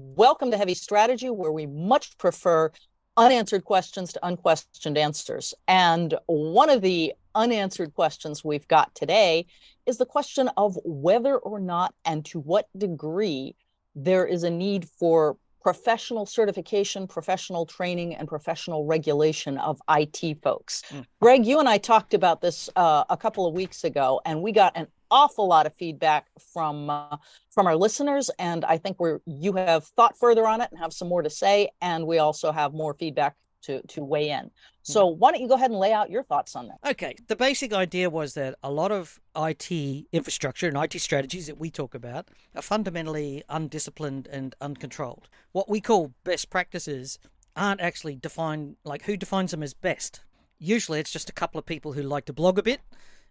Welcome to Heavy Strategy, where we much prefer unanswered questions to unquestioned answers. And one of the unanswered questions we've got today is the question of whether or not and to what degree there is a need for professional certification, professional training, and professional regulation of IT folks. Mm. Greg, you and I talked about this uh, a couple of weeks ago, and we got an awful lot of feedback from uh, from our listeners and i think we're you have thought further on it and have some more to say and we also have more feedback to to weigh in. So why don't you go ahead and lay out your thoughts on that? Okay the basic idea was that a lot of it infrastructure and it strategies that we talk about are fundamentally undisciplined and uncontrolled. What we call best practices aren't actually defined like who defines them as best. Usually it's just a couple of people who like to blog a bit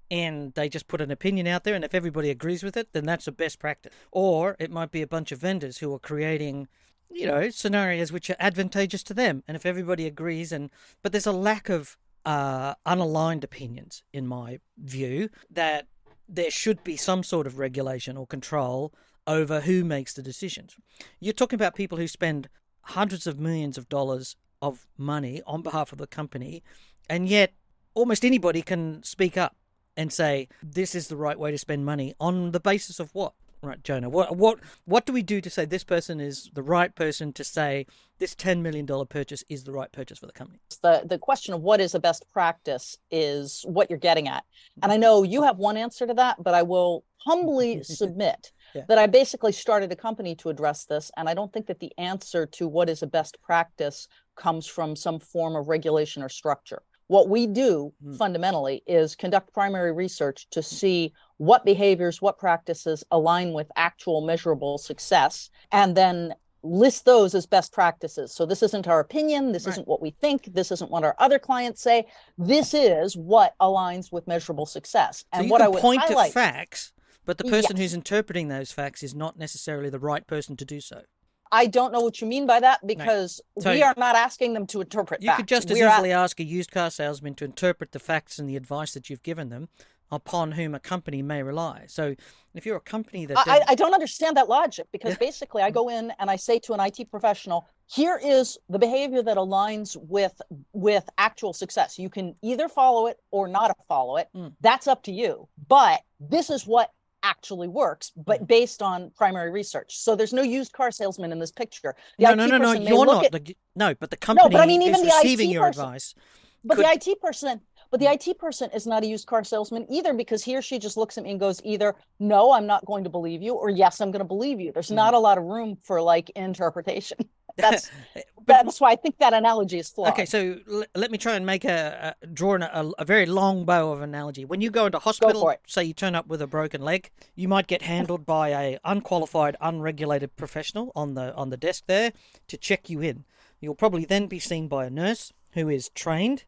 and they just put an opinion out there, and if everybody agrees with it, then that's a best practice. Or it might be a bunch of vendors who are creating, you know, scenarios which are advantageous to them, and if everybody agrees, and but there's a lack of uh, unaligned opinions, in my view, that there should be some sort of regulation or control over who makes the decisions. You're talking about people who spend hundreds of millions of dollars of money on behalf of the company, and yet almost anybody can speak up and say this is the right way to spend money on the basis of what? Right, Johna. What what what do we do to say this person is the right person to say this ten million dollar purchase is the right purchase for the company? The the question of what is the best practice is what you're getting at, and I know you have one answer to that, but I will humbly submit yeah. that I basically started a company to address this, and I don't think that the answer to what is a best practice comes from some form of regulation or structure. What we do mm. fundamentally is conduct primary research to see what behaviors, what practices align with actual measurable success, and then list those as best practices. So this isn't our opinion, this right. isn't what we think, this isn't what our other clients say. This is what aligns with measurable success. And so what I would point highlight, to facts, but the person yes. who's interpreting those facts is not necessarily the right person to do so. I don't know what you mean by that because so we are not asking them to interpret. You facts. could just as We're easily at... ask a used car salesman to interpret the facts and the advice that you've given them, upon whom a company may rely. So, if you're a company that I, I don't understand that logic because yeah. basically I go in and I say to an IT professional, here is the behavior that aligns with with actual success. You can either follow it or not follow it. Mm. That's up to you. But this is what actually works, but mm. based on primary research. So there's no used car salesman in this picture. The no, IT no, no, no, you're not. At, the, no, but the company no, but I mean, even the receiving IT your person, advice. But could... the IT person, but the mm. IT person is not a used car salesman either because he or she just looks at me and goes either, no, I'm not going to believe you, or yes, I'm going to believe you. There's mm. not a lot of room for like interpretation. That's eh, but, that's why I think that analogy is flawed. Okay, so l- let me try and make a, a draw a, a, very long bow of analogy. When you go into hospital, go say you turn up with a broken leg, you might get handled by a unqualified, unregulated professional on the on the desk there to check you in. You'll probably then be seen by a nurse who is trained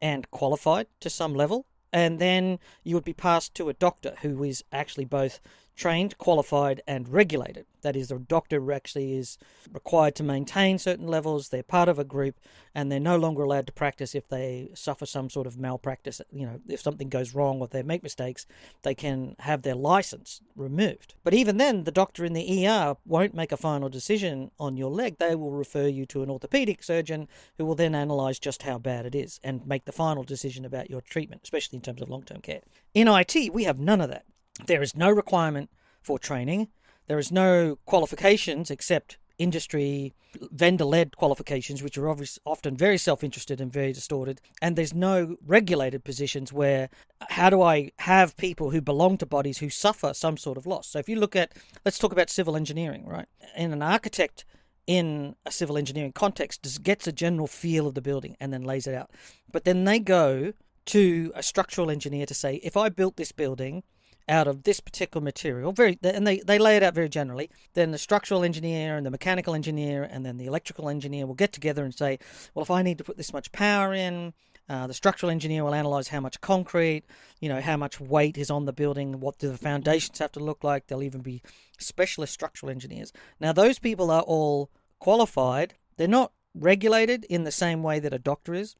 and qualified to some level, and then you would be passed to a doctor who is actually both trained, qualified, and regulated. That is, the doctor actually is required to maintain certain levels. They're part of a group, and they're no longer allowed to practice if they suffer some sort of malpractice. You know, if something goes wrong or they make mistakes, they can have their license removed. But even then, the doctor in the ER won't make a final decision on your leg. They will refer you to an orthopedic surgeon who will then analyze just how bad it is and make the final decision about your treatment, especially in terms of long term care. In IT, we have none of that. There is no requirement for training. There is no qualifications except industry vendor led qualifications, which are obviously often very self interested and very distorted. And there's no regulated positions where how do I have people who belong to bodies who suffer some sort of loss? So if you look at, let's talk about civil engineering, right? In an architect in a civil engineering context gets a general feel of the building and then lays it out. But then they go to a structural engineer to say, if I built this building out of this particular material, very, and they, they lay it out very generally. Then the structural engineer and the mechanical engineer and then the electrical engineer will get together and say, well, if I need to put this much power in, uh, the structural engineer will analyze how much concrete, you know, how much weight is on the building, what do the foundations have to look like. There'll even be specialist structural engineers. Now, those people are all qualified. They're not regulated in the same way that a doctor is,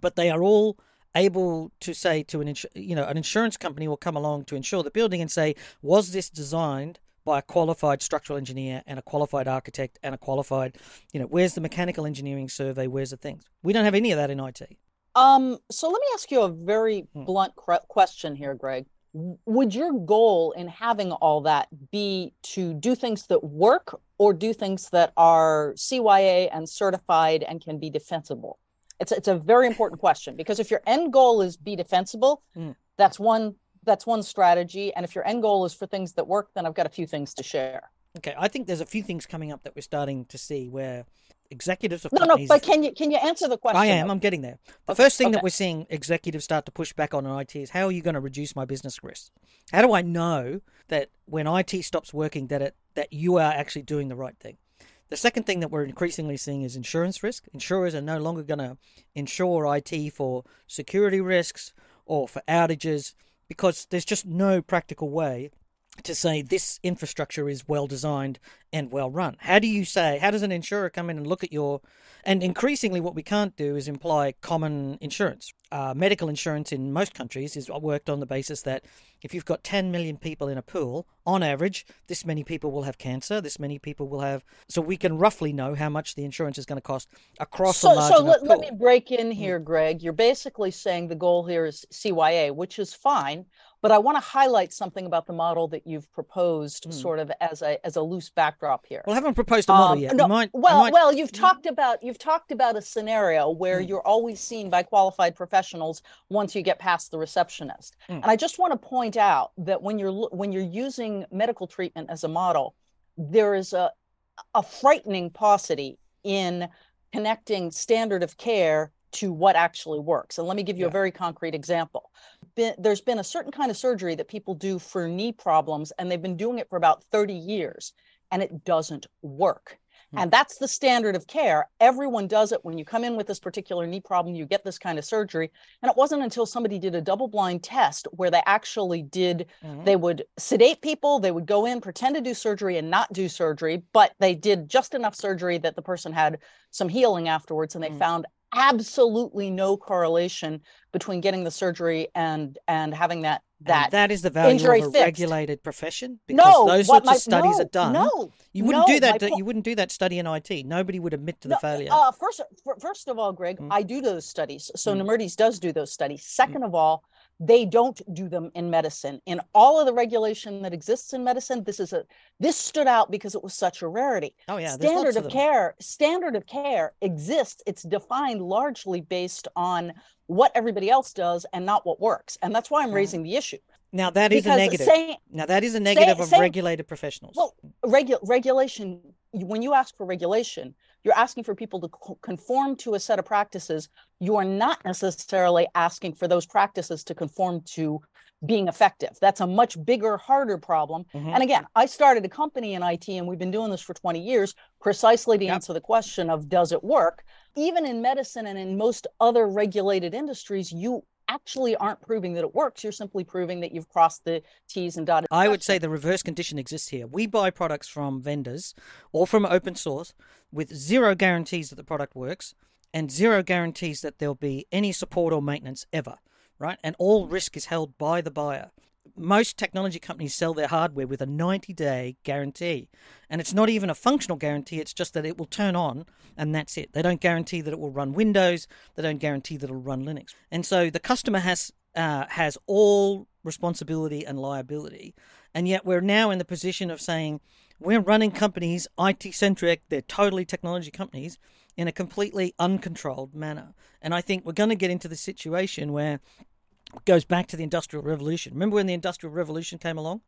but they are all able to say to an you know an insurance company will come along to insure the building and say was this designed by a qualified structural engineer and a qualified architect and a qualified, you know, where's the mechanical engineering survey? Where's the things? We don't have any of that in IT. Um, so let me ask you a very hmm. blunt question here, Greg. Would your goal in having all that be to do things that work or do things that are CYA and certified and can be defensible? It's it's a very important question because if your end goal is be defensible, mm. that's one that's one strategy. And if your end goal is for things that work, then I've got a few things to share. Okay, I think there's a few things coming up that we're starting to see where executives of no, companies... no, but can you can you answer the question? I am. I'm getting there. The okay. first thing okay. that we're seeing executives start to push back on in IT is how are you going to reduce my business risk? How do I know that when IT stops working, that it that you are actually doing the right thing? The second thing that we're increasingly seeing is insurance risk. Insurers are no longer going to insure IT for security risks or for outages because there's just no practical way to say this infrastructure is well designed and well run. How do you say, how does an insurer come in and look at your, and increasingly what we can't do is imply common insurance. Uh, medical insurance in most countries is worked on the basis that if you've got 10 million people in a pool, on average, this many people will have cancer, this many people will have, so we can roughly know how much the insurance is going to cost across so, a large So let, pool. let me break in mm. here, Greg. You're basically saying the goal here is CYA, which is fine. But I want to highlight something about the model that you've proposed, mm. sort of as a as a loose backdrop here. Well, I haven't proposed a model um, yet. No, might, well, might... well, you've talked about you've talked about a scenario where mm. you're always seen by qualified professionals once you get past the receptionist. Mm. And I just want to point out that when you're when you're using medical treatment as a model, there is a a frightening paucity in connecting standard of care to what actually works. And let me give you yeah. a very concrete example. Been, there's been a certain kind of surgery that people do for knee problems, and they've been doing it for about 30 years, and it doesn't work. Hmm. And that's the standard of care. Everyone does it. When you come in with this particular knee problem, you get this kind of surgery. And it wasn't until somebody did a double blind test where they actually did, mm-hmm. they would sedate people, they would go in, pretend to do surgery and not do surgery, but they did just enough surgery that the person had some healing afterwards. And they mm-hmm. found absolutely no correlation between getting the surgery and and having that that and that is the value of a fixed. regulated profession because no, those sorts my, of studies no, are done. No, you wouldn't no, do that. Po- you wouldn't do that study in IT. Nobody would admit to the failure. Uh, first, first of all, Greg, mm. I do those studies. So mm. does do those studies. Second mm. of all, they don't do them in medicine in all of the regulation that exists in medicine this is a this stood out because it was such a rarity oh yeah standard of, of care standard of care exists it's defined largely based on what everybody else does and not what works and that's why i'm raising the issue now that is because a negative. Now that is a negative say, of say, regulated professionals. Well, regu- regulation. When you ask for regulation, you're asking for people to conform to a set of practices. You are not necessarily asking for those practices to conform to being effective. That's a much bigger, harder problem. Mm-hmm. And again, I started a company in IT and we've been doing this for 20 years precisely to yep. answer the question of does it work? Even in medicine and in most other regulated industries, you actually aren't proving that it works. You're simply proving that you've crossed the T's and dotted. I would say the reverse condition exists here. We buy products from vendors or from open source with zero guarantees that the product works and zero guarantees that there'll be any support or maintenance ever, right? And all risk is held by the buyer most technology companies sell their hardware with a 90 day guarantee. And it's not even a functional guarantee, it's just that it will turn on and that's it. They don't guarantee that it will run Windows, they don't guarantee that it will run Linux. And so the customer has uh, has all responsibility and liability. And yet we're now in the position of saying we're running companies IT centric, they're totally technology companies in a completely uncontrolled manner. And I think we're going to get into the situation where goes back to the Industrial Revolution. Remember when the Industrial Revolution came along?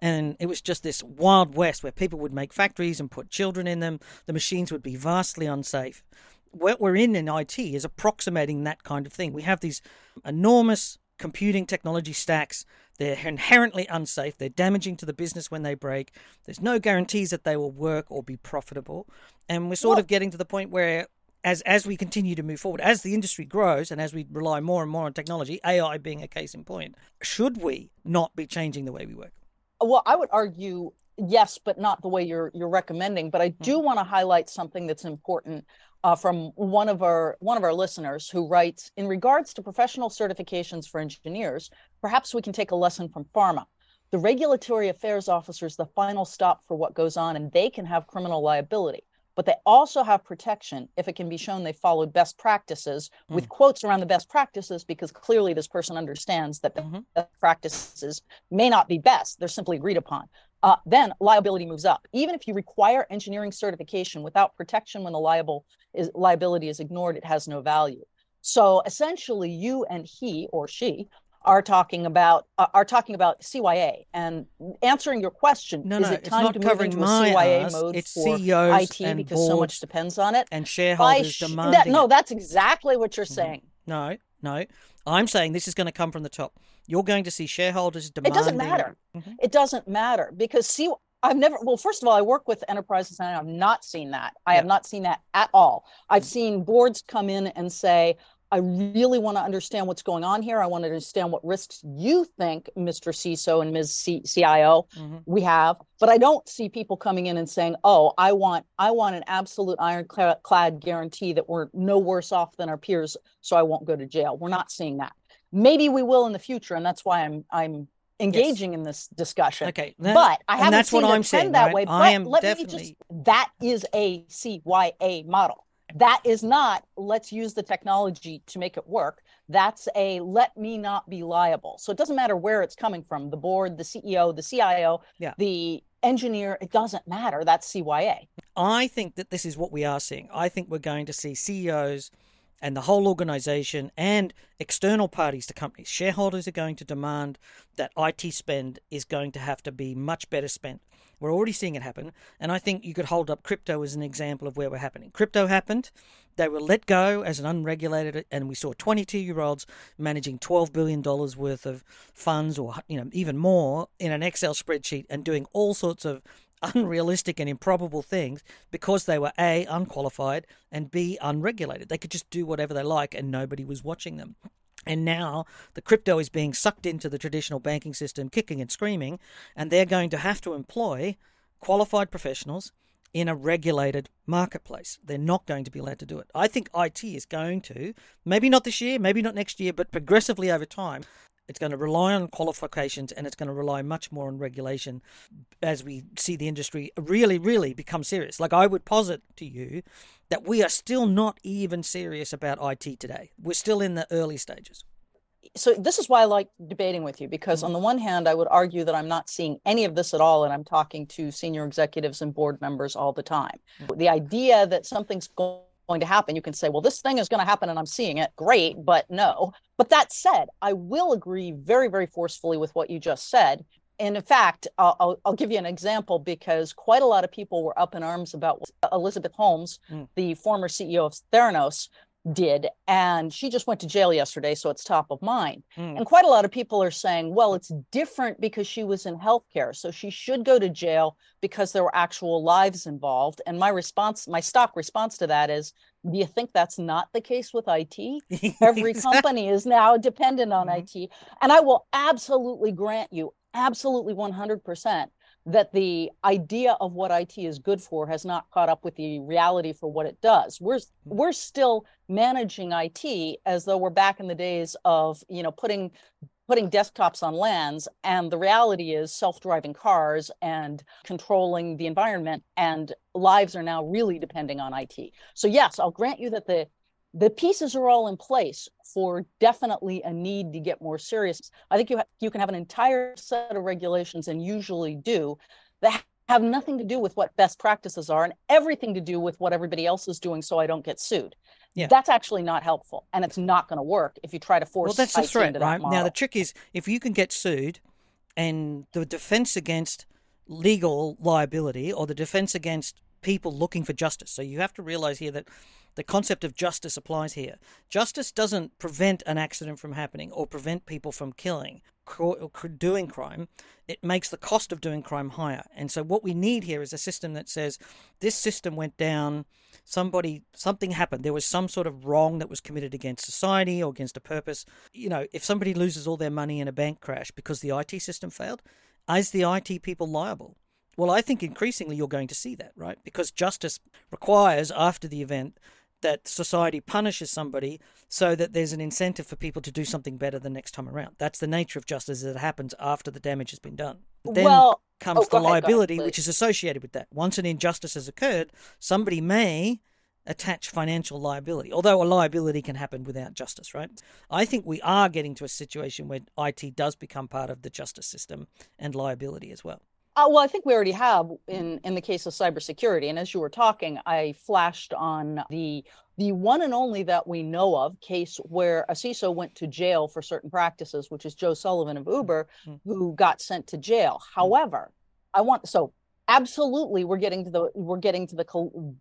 And it was just this wild west where people would make factories and put children in them. The machines would be vastly unsafe. What we're in in IT is approximating that kind of thing. We have these enormous computing technology stacks. They're inherently unsafe. They're damaging to the business when they break. There's no guarantees that they will work or be profitable. And we're sort well, of getting to the point where as as we continue to move forward, as the industry grows, and as we rely more and more on technology, AI being a case in point, should we not be changing the way we work? Well, I would argue yes, but not the way you're you're recommending. But I hmm. do mm-hmm. want to highlight something that's important uh, from one of our one of our listeners who writes in regards to professional certifications for engineers. Perhaps we can take a lesson from pharma. the regulatory affairs officer is the final stop for what goes on, and they can have criminal liability. But they also have protection if it can be shown they followed best practices mm. with quotes around the best practices, because clearly this person understands that the mm-hmm. best practices may not be best, they're simply agreed upon. Uh, then liability moves up. Even if you require engineering certification without protection when the liable is, liability is ignored, it has no value. So essentially, you and he or she are talking about uh, are talking about CYA and answering your question. No, is no, it time to move into a CYA ass. mode it's for CEOs IT because so much depends on it? And shareholders sh- demanding. That, no, that's exactly what you're mm-hmm. saying. No, no, I'm saying this is going to come from the top. You're going to see shareholders demanding. It doesn't matter. Mm-hmm. It doesn't matter because see. I've never, well, first of all, I work with enterprises and I've not seen that. I yeah. have not seen that at all. I've seen boards come in and say, I really want to understand what's going on here. I want to understand what risks you think, Mr. CISO and Ms. C- CIO, mm-hmm. we have. But I don't see people coming in and saying, "Oh, I want, I want an absolute ironclad guarantee that we're no worse off than our peers, so I won't go to jail." We're not seeing that. Maybe we will in the future, and that's why I'm, I'm engaging yes. in this discussion. Okay, that, but I haven't that's seen what I'm saying, that right? way. But I am let definitely... me just that is a CYA model that is not let's use the technology to make it work. That's a let me not be liable. So it doesn't matter where it's coming from the board the ceo the cio yeah. the engineer it doesn't matter. That's cya i think that this is what we are seeing. I think we're going to see ceos and the whole organization and external parties to companies. Shareholders are going to demand that IT spend is going to have to be much better spent we're already seeing it happen. And I think you could hold up crypto as an example of where we're happening. Crypto happened. They were let go as an unregulated, and we saw 22 year olds managing $12 billion worth of funds or you know even more in an Excel spreadsheet and doing all sorts of unrealistic and improbable things because they were A, unqualified, and B, unregulated. They could just do whatever they like and nobody was watching them. And now the crypto is being sucked into the traditional banking system, kicking and screaming, and they're going to have to employ qualified professionals in a regulated marketplace. They're not going to be allowed to do it. I think IT is going to, maybe not this year, maybe not next year, but progressively over time, it's going to rely on qualifications and it's going to rely much more on regulation as we see the industry really, really become serious. Like I would posit to you that we are still not even serious about IT today. We're still in the early stages. So this is why I like debating with you because mm-hmm. on the one hand I would argue that I'm not seeing any of this at all and I'm talking to senior executives and board members all the time. Mm-hmm. The idea that something's going going to happen. You can say, well, this thing is going to happen and I'm seeing it. Great, but no. But that said, I will agree very, very forcefully with what you just said. And in fact, I'll, I'll, give you an example because quite a lot of people were up in arms about Elizabeth Holmes, mm. the former CEO of Theranos, did. And she just went to jail yesterday, so it's top of mind. Mm. And quite a lot of people are saying, well, it's different because she was in healthcare. So she should go to jail because there were actual lives involved. And my response, my stock response to that is, do you think that's not the case with IT? Every company is now dependent on mm-hmm. IT. And I will absolutely grant you, absolutely 100% that the idea of what IT is good for has not caught up with the reality for what it does. We're hmm. we're still managing IT as though we're back in the days of you know putting putting desktops on LANs and the reality is self-driving cars and controlling the environment, and lives are now really depending on IT. So yes, I'll grant you that the the pieces are all in place for definitely a need to get more serious. I think you ha- you can have an entire set of regulations, and usually do, that have nothing to do with what best practices are, and everything to do with what everybody else is doing, so I don't get sued. Yeah. That's actually not helpful, and it's not going to work if you try to force. Well, that's the threat, right? Now the trick is if you can get sued, and the defense against legal liability or the defense against people looking for justice. So you have to realize here that the concept of justice applies here. Justice doesn't prevent an accident from happening or prevent people from killing or doing crime. It makes the cost of doing crime higher. And so what we need here is a system that says this system went down, somebody something happened. There was some sort of wrong that was committed against society or against a purpose. You know, if somebody loses all their money in a bank crash because the IT system failed, is the IT people liable? Well, I think increasingly you're going to see that, right? Because justice requires, after the event, that society punishes somebody so that there's an incentive for people to do something better the next time around. That's the nature of justice it happens after the damage has been done. Then well, comes oh, the ahead, go ahead, liability, which is associated with that. Once an injustice has occurred, somebody may attach financial liability, although a liability can happen without justice, right? I think we are getting to a situation where IT does become part of the justice system and liability as well. Uh, well, I think we already have in in the case of cybersecurity. And as you were talking, I flashed on the the one and only that we know of case where a CISO went to jail for certain practices, which is Joe Sullivan of Uber, Mm. who got sent to jail. However, I want so absolutely we're getting to the we're getting to the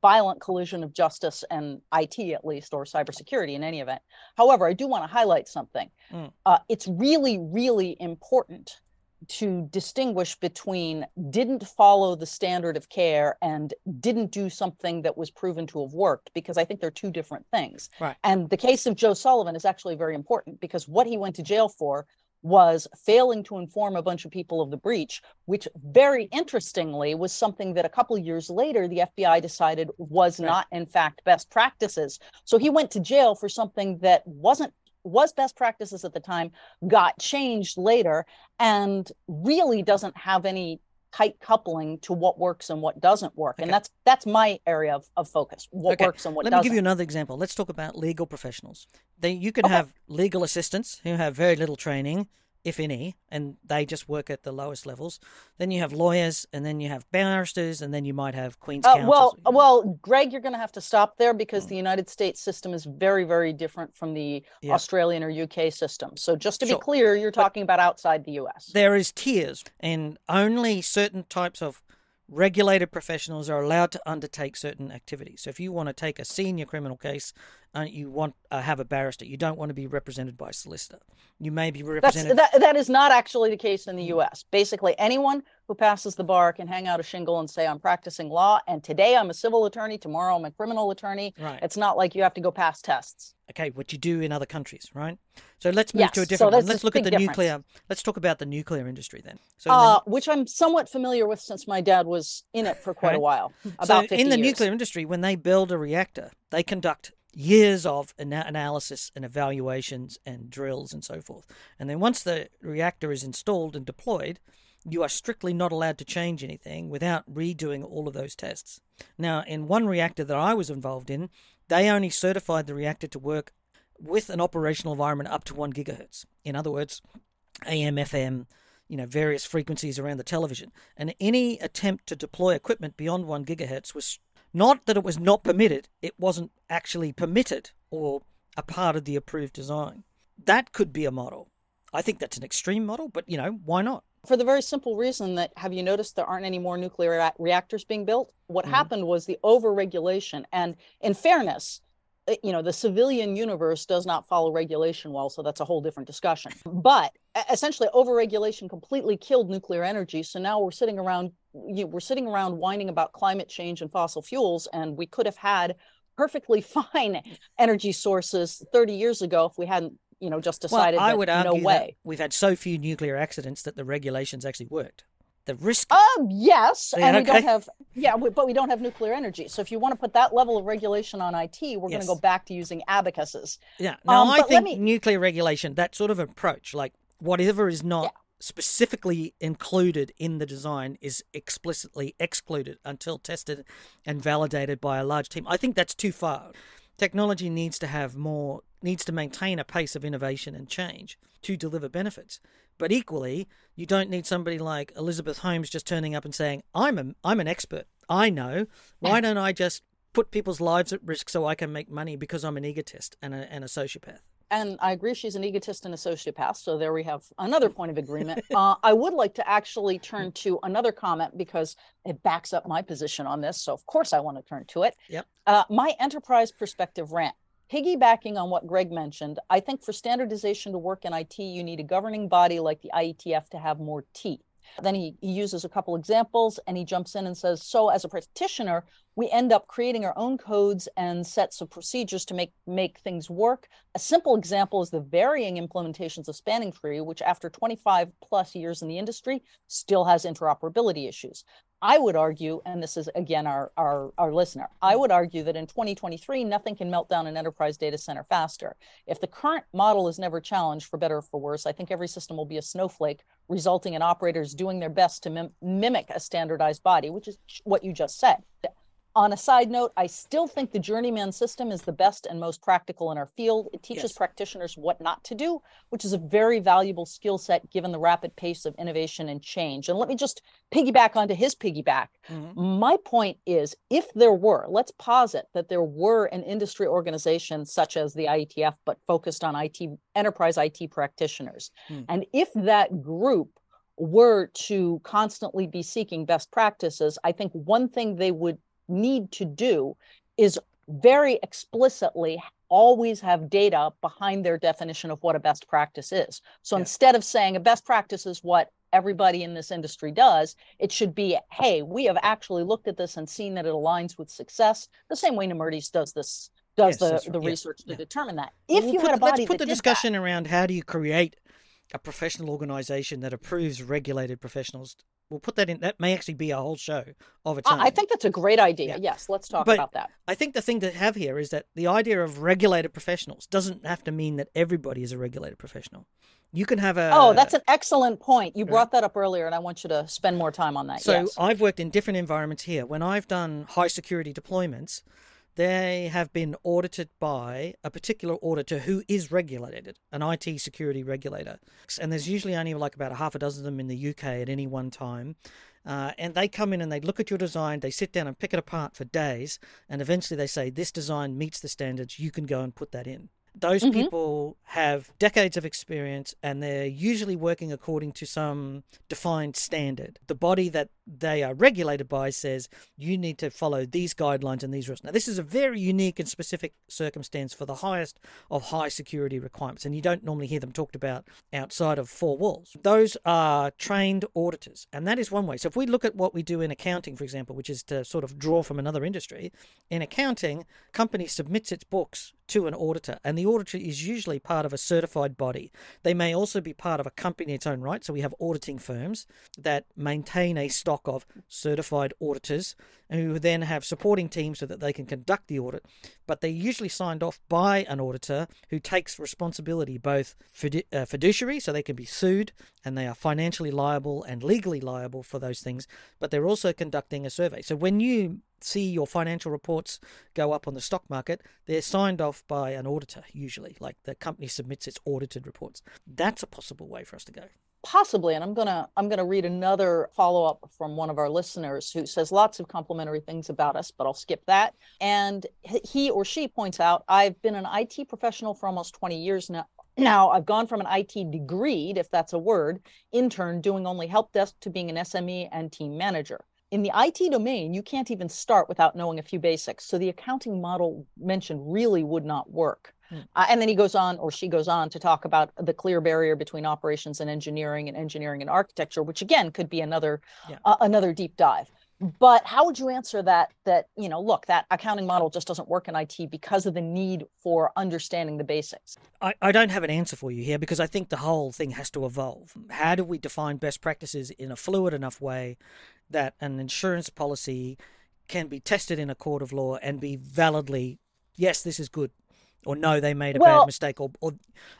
violent collision of justice and IT at least or cybersecurity in any event. However, I do want to highlight something. Mm. Uh, it's really really important to distinguish between didn't follow the standard of care and didn't do something that was proven to have worked because I think they're two different things. Right. And the case of Joe Sullivan is actually very important because what he went to jail for was failing to inform a bunch of people of the breach, which very interestingly was something that a couple of years later the FBI decided was Right. not in fact best practices. So he went to jail for something that wasn't was best practices at the time, got changed later, and really doesn't have any tight coupling to what works and what doesn't work. And that's that's my area of, of focus. What Okay, works and what Let doesn't. Let me give you another example. Let's talk about legal professionals. They, you can Okay. have legal assistants who have very little training, if any, and they just work at the lowest levels. Then you have lawyers, and then you have barristers, and then you might have Queen's Uh, Counsel. well, well, Greg, you're going to have to stop there because Mm. the United States system is very, very different from the Yeah. Australian or UK system. So just to Sure. be clear, you're But- talking about outside the US. there is tiers, and only certain types of regulated professionals are allowed to undertake certain activities. So if you want to take a senior criminal case, uh, you want uh, have a barrister. You don't want to be represented by a solicitor. You may be That's represented. that, that is not actually the case in the Mm. US. Basically, anyone who passes the bar can hang out a shingle and say, I'm practicing law, and today I'm a civil attorney, tomorrow I'm a criminal attorney. right. It's not like you have to go pass tests. okay, what you do in other countries, right? So let's move to a Yes, so different one. Let's look at the difference. nuclear. Let's talk about the nuclear industry then. So, Uh, which I'm somewhat familiar with since my dad was in it for quite a while. About so 50 in the years. nuclear industry, when they build a reactor, they conduct years of ana- analysis and evaluations and drills and so forth. And then once the reactor is installed and deployed, you are strictly not allowed to change anything without redoing all of those tests. Now, in one reactor that I was involved in, they only certified the reactor to work with an operational environment up to one gigahertz. In other words, AM, FM, you know, various frequencies around the television. And any attempt to deploy equipment beyond one gigahertz was not that it was not permitted, it wasn't actually permitted or a part of the approved design. That could be a model. I think that's an extreme model, but you know, why not? For the very simple reason that have you noticed there aren't any more nuclear reactors being built? What Mhm. happened was the overregulation. And in fairness, Eh, you know, the civilian universe does not follow regulation well, so that's a whole different discussion. But essentially, overregulation completely killed nuclear energy. So now we're sitting around, you know, we're sitting around whining about climate change and fossil fuels, and we could have had perfectly fine energy sources 30 years ago if we hadn't, you know, just decided well, I that would no argue that way. we've had so few nuclear accidents that the regulations actually worked. The risk Um, yes, Yeah, and we okay. don't have yeah, we, but we don't have nuclear energy. So if you want to put that level of regulation on IT, we're going to go back to using abacuses. Yeah. Now Um, I think me- nuclear regulation, that sort of approach, like whatever is not Yeah. specifically included in the design is explicitly excluded until tested and validated by a large team. I think that's too far. Technology needs to have more needs to maintain a pace of innovation and change to deliver benefits. But equally, you don't need somebody like Elizabeth Holmes just turning up and saying, "I'm a, I'm an expert. I know. Why don't I just put people's lives at risk so I can make money because I'm an egotist and a, and a sociopath?" And I agree, she's an egotist and a sociopath. So there we have another point of agreement. uh, I would like to actually turn to another comment because it backs up my position on this. So of course I want to turn to it. Yep. Uh, my enterprise perspective rant. Piggybacking on what Greg mentioned, I think for standardization to work in IT, you need a governing body like the IETF to have more teeth. Then he, he uses a couple examples and he jumps in and says, So, as a practitioner, we end up creating our own codes and sets of procedures to make make things work. A simple example is the varying implementations of spanning tree, which after 25 plus years in the industry still has interoperability issues. I would argue, and this is again our, our, our listener, I would argue that in 2023, nothing can melt down an enterprise data center faster. If the current model is never challenged, for better or for worse, I think every system will be a snowflake, resulting in operators doing their best to mim- mimic a standardized body, which is what you just said. On a side note, I still think the journeyman system is the best and most practical in our field. It teaches yes. practitioners what not to do, which is a very valuable skill set given the rapid pace of innovation and change. And let me just piggyback onto his piggyback. Mm-hmm. My point is if there were, let's posit that there were an industry organization such as the IETF, but focused on IT, enterprise IT practitioners. Mm. And if that group were to constantly be seeking best practices, I think one thing they would need to do is very explicitly always have data behind their definition of what a best practice is. So yeah. instead of saying a best practice is what everybody in this industry does, it should be, hey, we have actually looked at this and seen that it aligns with success, the same way Nemertes does this does yes, the, right. the research yeah. to yeah. determine that. If we'll you had a body let's put the discussion that, around how do you create a professional organization that approves regulated professionals we'll put that in. That may actually be a whole show of its ah, own. I think that's a great idea. Yeah. Yes, let's talk but about that. I think the thing to have here is that the idea of regulated professionals doesn't have to mean that everybody is a regulated professional. You can have a. Oh, that's an excellent point. You brought that up earlier, and I want you to spend more time on that. So yes. I've worked in different environments here. When I've done high security deployments, they have been audited by a particular auditor who is regulated, an IT security regulator. And there's usually only like about a half a dozen of them in the UK at any one time. Uh, and they come in and they look at your design, they sit down and pick it apart for days, and eventually they say, This design meets the standards, you can go and put that in. Those mm-hmm. people have decades of experience and they're usually working according to some defined standard. The body that they are regulated by says you need to follow these guidelines and these rules. Now, this is a very unique and specific circumstance for the highest of high security requirements, and you don't normally hear them talked about outside of four walls. Those are trained auditors, and that is one way. So, if we look at what we do in accounting, for example, which is to sort of draw from another industry, in accounting, company submits its books to an auditor, and the auditor is usually part of a certified body. They may also be part of a company in its own right. So, we have auditing firms that maintain a stock stock of certified auditors who then have supporting teams so that they can conduct the audit. But they're usually signed off by an auditor who takes responsibility, both fidu- uh, fiduciary, so they can be sued and they are financially liable and legally liable for those things, but they're also conducting a survey. So when you see your financial reports go up on the stock market, they're signed off by an auditor, usually, like the company submits its audited reports. That's a possible way for us to go. Possibly and i'm going to i'm going to read another follow-up from one of our listeners who says lots of complimentary things about us but i'll skip that. And he or she points out i've been an it professional for almost 20 years now. Now i've gone from an it degree if that's a word intern doing only help desk to being an sme and team manager in the IT domain, you can't even start without knowing a few basics. So the accounting model mentioned really would not work. Mm. Uh, and then he goes on, or she goes on, to talk about the clear barrier between operations and engineering, and engineering and architecture, which again could be another yeah. uh, another deep dive. But how would you answer that? That you know, look, that accounting model just doesn't work in IT because of the need for understanding the basics. I, I don't have an answer for you here because I think the whole thing has to evolve. How do we define best practices in a fluid enough way that an insurance policy can be tested in a court of law and be validly, yes, this is good, or no, they made a well, bad mistake, or, or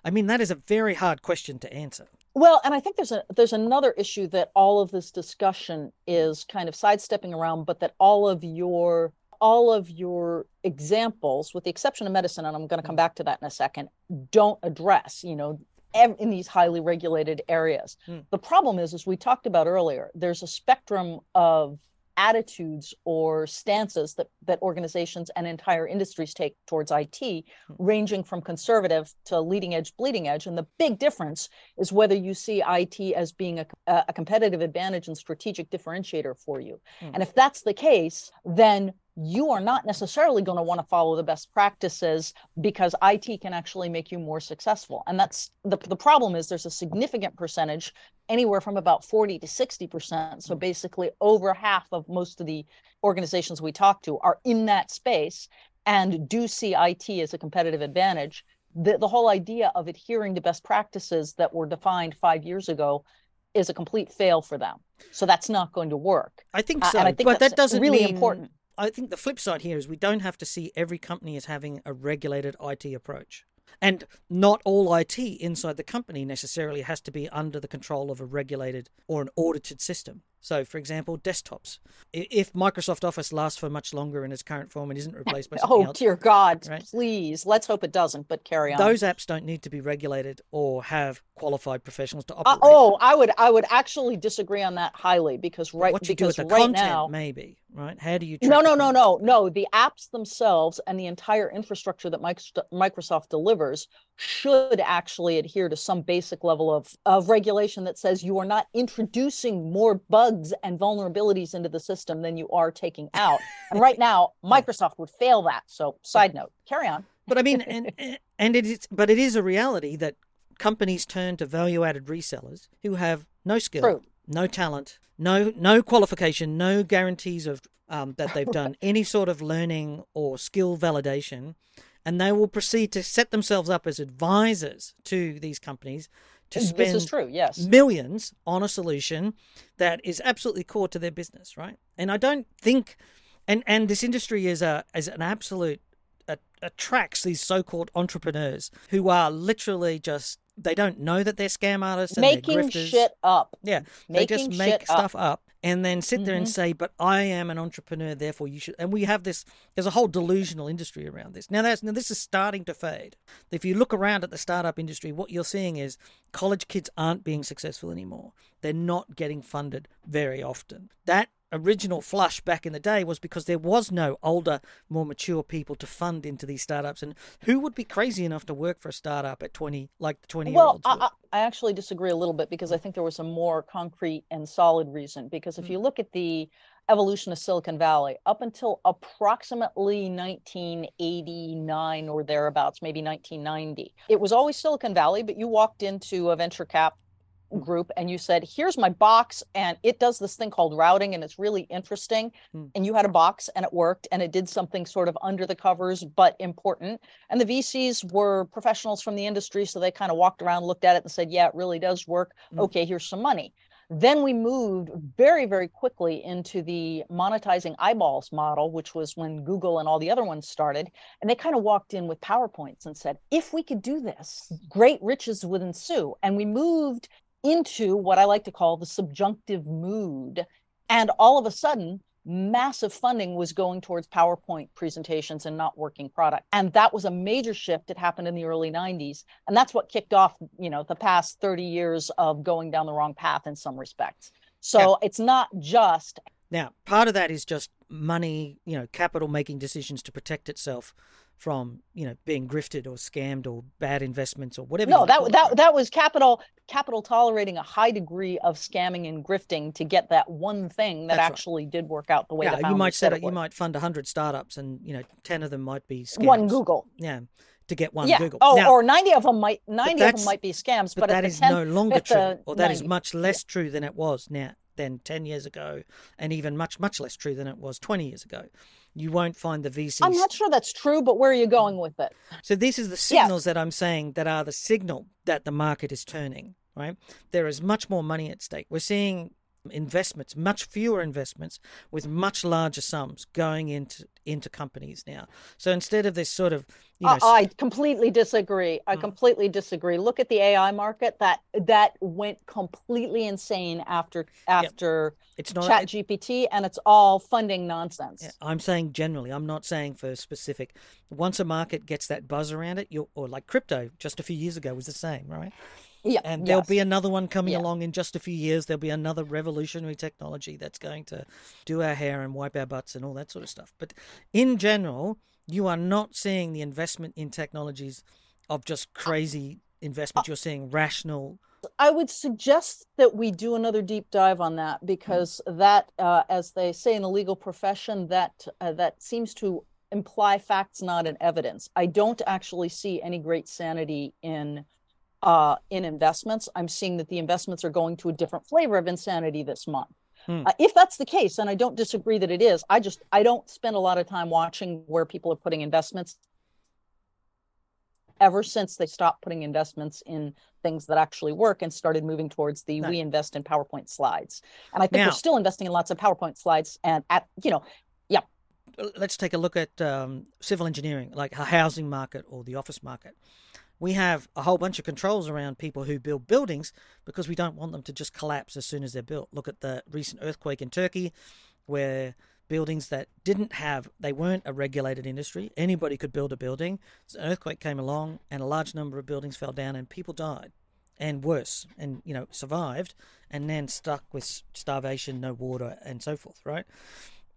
I mean, that is a very hard question to answer. Well, and I think there's a there's another issue that all of this discussion is kind of sidestepping around, but that all of your all of your examples, with the exception of medicine, and I'm going to come back to that in a second, don't address. You know, in these highly regulated areas. Hmm. The problem is, as we talked about earlier, there's a spectrum of attitudes or stances that, that organizations and entire industries take towards IT, hmm. ranging from conservative to leading edge, bleeding edge. And the big difference is whether you see IT as being a, a competitive advantage and strategic differentiator for you. Mm. And if that's the case, then you are not necessarily going to want to follow the best practices because IT can actually make you more successful. And that's the, the problem is there's a significant percentage, anywhere from about 40 to 60%. So basically over half of most of the organizations we talk to are in that space and do see IT as a competitive advantage. The, the whole idea of adhering to best practices that were defined five years ago is a complete fail for them. So that's not going to work. I think so, uh, I think but that doesn't really mean... important I think the flip side here is we don't have to see every company as having a regulated IT approach. And not all IT inside the company necessarily has to be under the control of a regulated or an audited system. So, for example, desktops. If Microsoft Office lasts for much longer in its current form and isn't replaced by something oh, else, dear God, right? please, let's hope it doesn't. But carry on. Those apps don't need to be regulated or have qualified professionals to uh, operate. Uh, oh, I would, I would actually disagree on that highly because right, what you because do with the right content, now, maybe right? How do you? No, no, no, no, no. The apps themselves and the entire infrastructure that Microsoft delivers should actually adhere to some basic level of, of regulation that says you are not introducing more bugs and vulnerabilities into the system than you are taking out. and right now, Microsoft would fail that. So, side note, carry on. but I mean, and and it is, but it is a reality that companies turn to value-added resellers who have no skill, True. No talent, no no qualification, no guarantees of um, that they've done any sort of learning or skill validation, and they will proceed to set themselves up as advisors to these companies to spend this is true, yes. millions on a solution that is absolutely core to their business, right? And I don't think, and and this industry is a is an absolute attracts these so-called entrepreneurs who are literally just they don't know that they're scam artists and making shit up. Yeah, making they just make stuff up. up. and then sit there mm-hmm. and say, "But I am an entrepreneur, therefore you should." And we have this. There's a whole delusional industry around this. Now, that's now this is starting to fade. If you look around at the startup industry, what you're seeing is college kids aren't being successful anymore. They're not getting funded very often. That original flush back in the day was because there was no older, more mature people to fund into these startups. And who would be crazy enough to work for a startup at 20, like the 20 well, year olds? Well, I, I, actually disagree a little bit because I think there was a more concrete and solid reason. Because if mm. you look at the evolution of Silicon Valley, up until approximately 1989 or thereabouts, maybe 1990, it was always Silicon Valley, but you walked into a venture cap group and you said, here's my box and it does this thing called routing and it's really interesting. Hmm. And you had a box and it worked and it did something sort of under the covers, but important. And the VCs were professionals from the industry. So they kind of walked around, looked at it and said, yeah, it really does work. Hmm. Okay, here's some money. Then we moved very, very quickly into the monetizing eyeballs model, which was when Google and all the other ones started. And they kind of walked in with PowerPoints and said, if we could do this, great riches would ensue. And we moved into what I like to call the subjunctive mood. And all of a sudden, massive funding was going towards PowerPoint presentations and not working product. And that was a major shift. It happened in the early 90s. And that's what kicked off, you know, the past 30 years of going down the wrong path in some respects. So yeah. it's not just now, part of that is just money, you know, capital making decisions to protect itself from you know being grifted or scammed or bad investments or whatever. No, that that that was capital capital tolerating a high degree of scamming and grifting to get that one thing that That's actually right. did work out the way. Yeah, you might set it. You might fund hundred startups, and you know ten of them might be scams. One Google. Yeah. To get one yeah. Google. Oh, now, or ninety of them might ninety of them might be scams, but, but that is 10, no longer true, or that 90. is much less yeah. true than it was now than ten years ago, and even much much less true than it was twenty years ago you won't find the VCs. I'm not sure that's true, but where are you going with it? So this is the signals that I'm saying that are the signal that the market is turning. Right, there is much more money at stake. We're seeing investments, much fewer investments with much larger sums going into into companies now. So instead of this sort of, you know, I completely disagree. I mm. completely disagree. Look at the AI market that that went completely insane after after yep. it's not Chat GPT, and it's all funding nonsense. Yeah, I'm saying generally. I'm not saying for specific. Once a market gets that buzz around it, you or like crypto just a few years ago was the same, right? Yeah, and there'll be another one coming yeah. along in just a few years. There'll be another revolutionary technology that's going to do our hair and wipe our butts and all that sort of stuff. But in general, you are not seeing the investment in technologies of just crazy investment. You're seeing rational I would suggest that we do another deep dive on that because that, uh, as they say in the legal profession, that uh, that seems to imply facts, not in evidence. I don't actually see any great sanity in uh, in investments. I'm seeing that the investments are going to a different flavor of insanity this month. Hmm. Uh, if that's the case, and I don't disagree that it is, I just I don't spend a lot of time watching where people are putting investments ever since they stopped putting investments in things that actually work and started moving towards the we invest in PowerPoint slides. And I think now, we're still investing in lots of PowerPoint slides and at you know, yeah. Let's take a look at um, civil engineering, like a housing market or the office market. We have a whole bunch of controls around people who build buildings because we don't want them to just collapse as soon as they're built. Look at the recent earthquake in Turkey, where buildings that didn't have, they weren't a regulated industry. Anybody could build a building. So an earthquake came along, and a large number of buildings fell down, and people died, and worse, and you know survived, and then stuck with starvation, no water, and so forth. Right?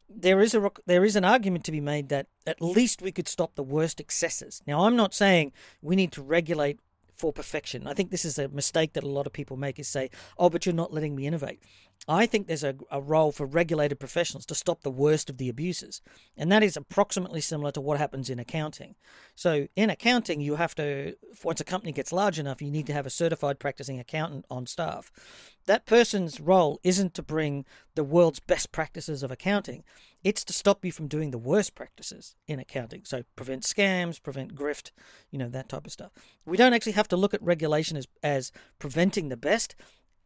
There is a there is an argument to be made that at least we could stop the worst excesses. Now, I'm not saying we need to regulate for perfection. I think this is a mistake that a lot of people make is say, "Oh, but you're not letting me innovate." I think there's a, a role for regulated professionals to stop the worst of the abuses. And that is approximately similar to what happens in accounting. So, in accounting, you have to, once a company gets large enough, you need to have a certified practicing accountant on staff. That person's role isn't to bring the world's best practices of accounting, it's to stop you from doing the worst practices in accounting. So, prevent scams, prevent grift, you know, that type of stuff. We don't actually have to look at regulation as, as preventing the best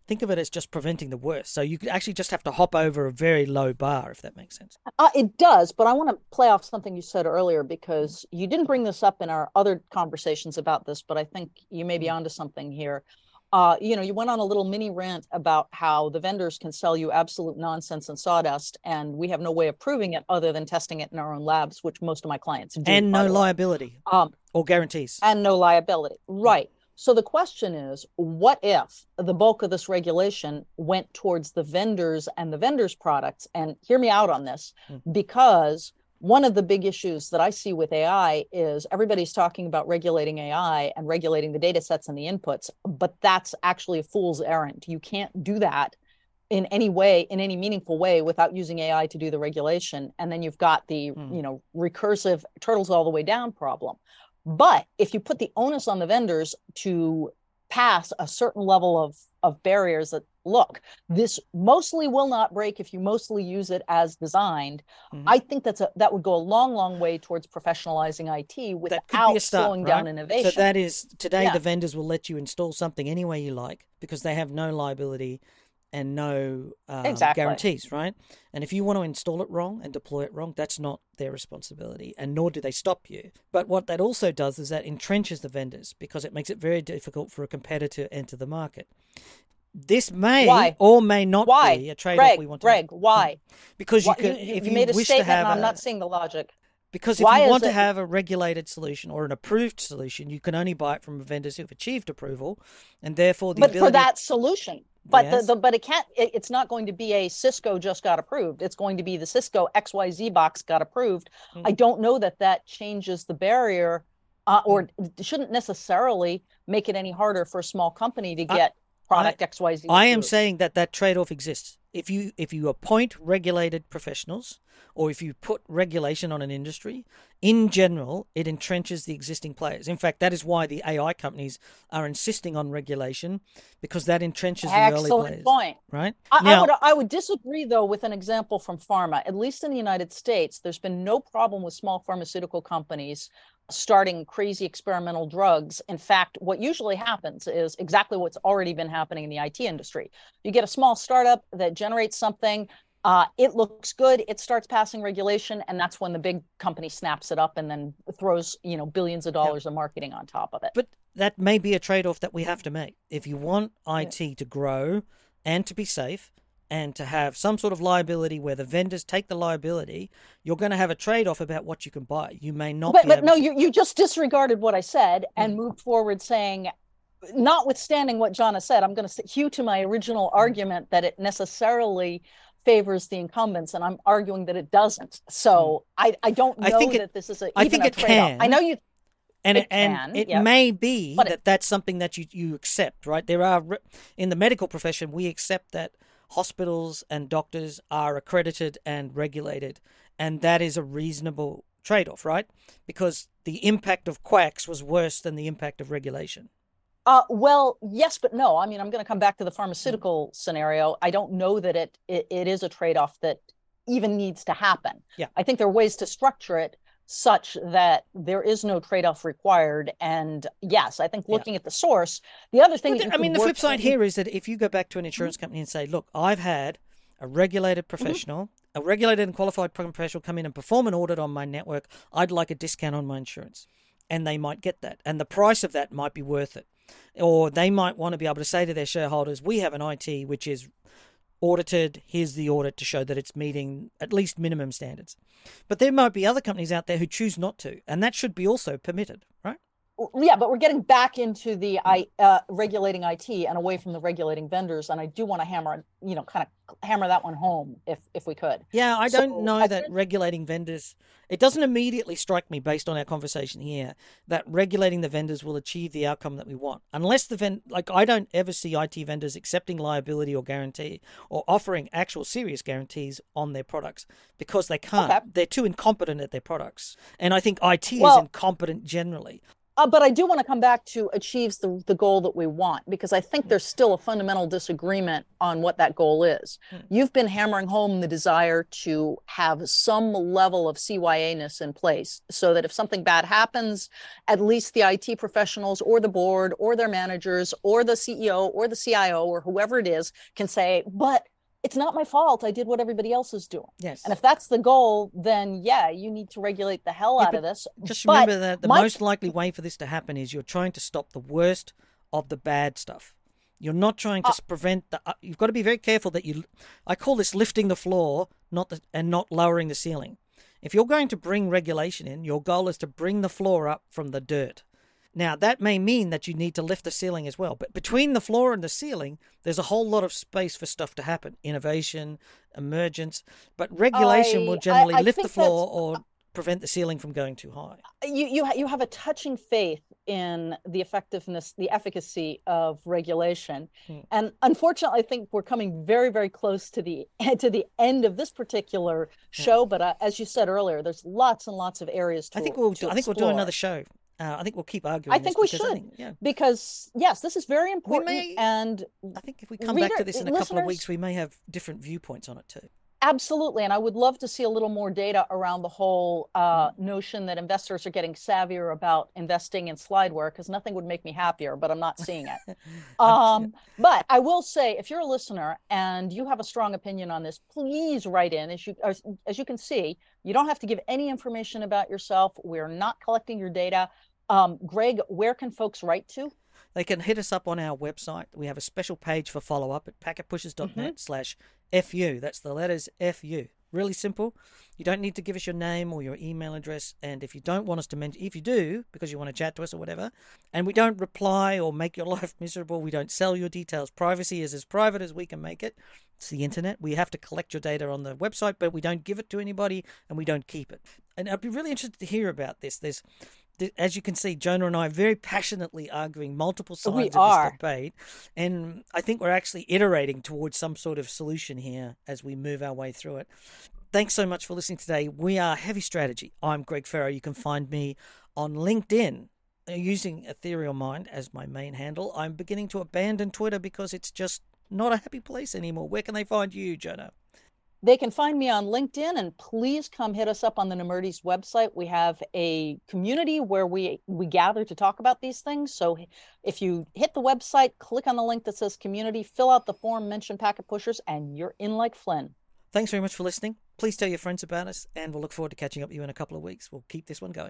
think of it as just preventing the worst. So you could actually just have to hop over a very low bar, if that makes sense. Uh, it does, but I want to play off something you said earlier because you didn't bring this up in our other conversations about this, but I think you may be mm. onto something here. Uh, you know, you went on a little mini rant about how the vendors can sell you absolute nonsense and sawdust, and we have no way of proving it other than testing it in our own labs, which most of my clients do. And no liability um, or guarantees. And no liability, right? So the question is, what if the bulk of this regulation went towards the vendors and the vendors' products? And hear me out on this, mm-hmm. because one of the big issues that I see with AI is everybody's talking about regulating AI and regulating the data sets and the inputs, but that's actually a fool's errand. You can't do that in any way in any meaningful way without using ai to do the regulation and then you've got the mm. you know recursive turtles all the way down problem but if you put the onus on the vendors to pass a certain level of, of barriers that look, this mostly will not break if you mostly use it as designed, mm-hmm. I think that's a that would go a long, long way towards professionalizing IT without start, slowing right? down innovation. So that is today yeah. the vendors will let you install something any way you like because they have no liability and no um, exactly. guarantees, right? And if you want to install it wrong and deploy it wrong, that's not their responsibility, and nor do they stop you. But what that also does is that entrenches the vendors because it makes it very difficult for a competitor to enter the market. This may why? or may not why? be a trade-off we want to Greg, make. why? Because you can, you, if you, you made a statement, I'm a, not seeing the logic. Because if Why you want to have a regulated solution or an approved solution, you can only buy it from vendors who've achieved approval, and therefore the but ability. for that solution, but yes. the, the, but it can't. It, it's not going to be a Cisco just got approved. It's going to be the Cisco XYZ box got approved. Mm-hmm. I don't know that that changes the barrier, uh, or mm-hmm. shouldn't necessarily make it any harder for a small company to get product I, XYZ. I am saying that that trade off exists. If you if you appoint regulated professionals or if you put regulation on an industry in general it entrenches the existing players. In fact that is why the ai companies are insisting on regulation because that entrenches the Excellent early players point. right? I, now, I, would, I would disagree though with an example from pharma. At least in the united states there's been no problem with small pharmaceutical companies starting crazy experimental drugs. In fact, what usually happens is exactly what's already been happening in the IT industry. You get a small startup that generates something, uh, it looks good, it starts passing regulation, and that's when the big company snaps it up and then throws you know billions of dollars yeah. of marketing on top of it. But that may be a trade-off that we have to make if you want IT yeah. to grow and to be safe and to have some sort of liability where the vendors take the liability, you're going to have a trade off about what you can buy. You may not. But, but no, to... you, you just disregarded what I said and mm. moved forward saying, notwithstanding what John has said, I'm going to hew to my original mm. argument that it necessarily favors the incumbents, and I'm arguing that it doesn't. So mm. I, I don't know I think it, that this is a, I think it trade-off. can. I know you. and It it, and it yep. may be But it- that that's something that you you accept, right? There are in the medical profession we accept that hospitals and doctors are accredited and regulated, and that is a reasonable trade-off, right? Because the impact of quacks was worse than the impact of regulation. Uh, well, yes, but no. I mean, I'm going to come back to the Mm. pharmaceutical scenario. I don't know that it, it it is a trade-off that even needs to happen. Yeah. I think there are ways to structure it such that there is no trade-off required. And yes, I think Yeah. looking at the source, the other thing that I mean, the flip side here is that if you go back to an mm-hmm. insurance company and say, "Look, I've had a regulated mm-hmm. professional, a regulated and qualified professional come in and perform an audit on my network. I'd like a discount on my insurance," and they might get that, and the price of that might be worth it, or they might want to be able to say to their shareholders, "We have an IT which is." Audited, here's the audit to show that it's meeting at least minimum standards. But there might be other companies out there who choose not to, and that should be also permitted, right? Yeah, but we're getting back into the I uh, regulating IT and away from the regulating vendors, and I do want to hammer, you know, kind of hammer that one home if if we could. Yeah, I So, don't know I that think- regulating vendors. It doesn't immediately strike me, based on our conversation here, that regulating the vendors will achieve the outcome that we want. Unless the vend, like I don't ever see IT vendors accepting liability or guarantee or offering actual serious guarantees on their products because they can't. Okay. They're too incompetent at their products, and I think IT is Well- incompetent generally. Uh, but I do want to come back to achieves the, the goal that we want because I think there's still a fundamental disagreement on what that goal is. Hmm. You've been hammering home the desire to have some level of CYA-ness in place so that if something bad happens, at least the IT professionals or the board or their managers or the CEO or the CIO or whoever it is can say, but it's not my fault. I did what everybody else is doing. Yes. And if that's the goal, then yeah, you need to regulate the hell Yeah, out of this. Just But remember that the my- most likely way for this to happen is you're trying to stop the worst of the bad stuff. You're not trying to Uh, prevent the. Uh, you've got to be very careful that you. I call this lifting the floor, not the, and not lowering the ceiling. If you're going to bring regulation in, your goal is to bring the floor up from the dirt. Now that may mean that you need to lift the ceiling as well, but between the floor and the ceiling, there's a whole lot of space for stuff to happen: innovation, emergence. But regulation I- will generally I lift the floor or prevent the ceiling from going too high. you you you have a touching faith in the effectiveness, the efficacy of regulation, Hmm. and unfortunately, I think we're coming very very close to the to the end of this particular show. But uh, as you said earlier, there's lots and lots of areas to I think we'll. to I think we'll do another show. Uh, I think we'll keep arguing. I think we should. think- yeah, because yes, this is very important, may- and I think if we come back to this in a couple of weeks, we may have different viewpoints on it too. Absolutely. And I would love to see a little more data around the whole uh, notion that investors are getting savvier about investing in slideware because nothing would make me happier, but I'm not seeing it. Um, but I will say, if you're a listener and you have a strong opinion on this, please write in. As you as, as you can see, you don't have to give any information about yourself. We're not collecting your data. Um, Greg, where can folks write to? They can hit us up on our website. We have a special page for follow up at packetpushers.net Mm-hmm. slash FU. That's the letters FU. Really simple. You don't need to give us your name or your email address. And if you don't want us to mention, if you do, because you want to chat to us or whatever, and we don't reply or make your life miserable, we don't sell your details. Privacy is as private as we can make it. It's the internet. We have to collect your data on the website, but we don't give it to anybody and we don't keep it. And I'd be really interested to hear about this. There's th- as you can see, Johna and I are very passionately arguing multiple sides We of are. this debate, and I think we're actually iterating towards some sort of solution here as we move our way through it. Thanks so much for listening today. We are Heavy Strategy. I'm Greg Ferro. You can find me on LinkedIn uh, using Ethereal Mind as my main handle. I'm beginning to abandon Twitter because it's just not a happy place anymore. Where can they find you, Johna? They can find me on LinkedIn and please come hit us up on the Nemertes website. We have a community where we we gather to talk about these things. So if you hit the website, click on the link that says community, fill out the form, mention packet pushers, and you're in like Flynn. Thanks very much for listening. Please tell your friends about us, and we'll look forward to catching up with you in a couple of weeks. We'll keep this one going.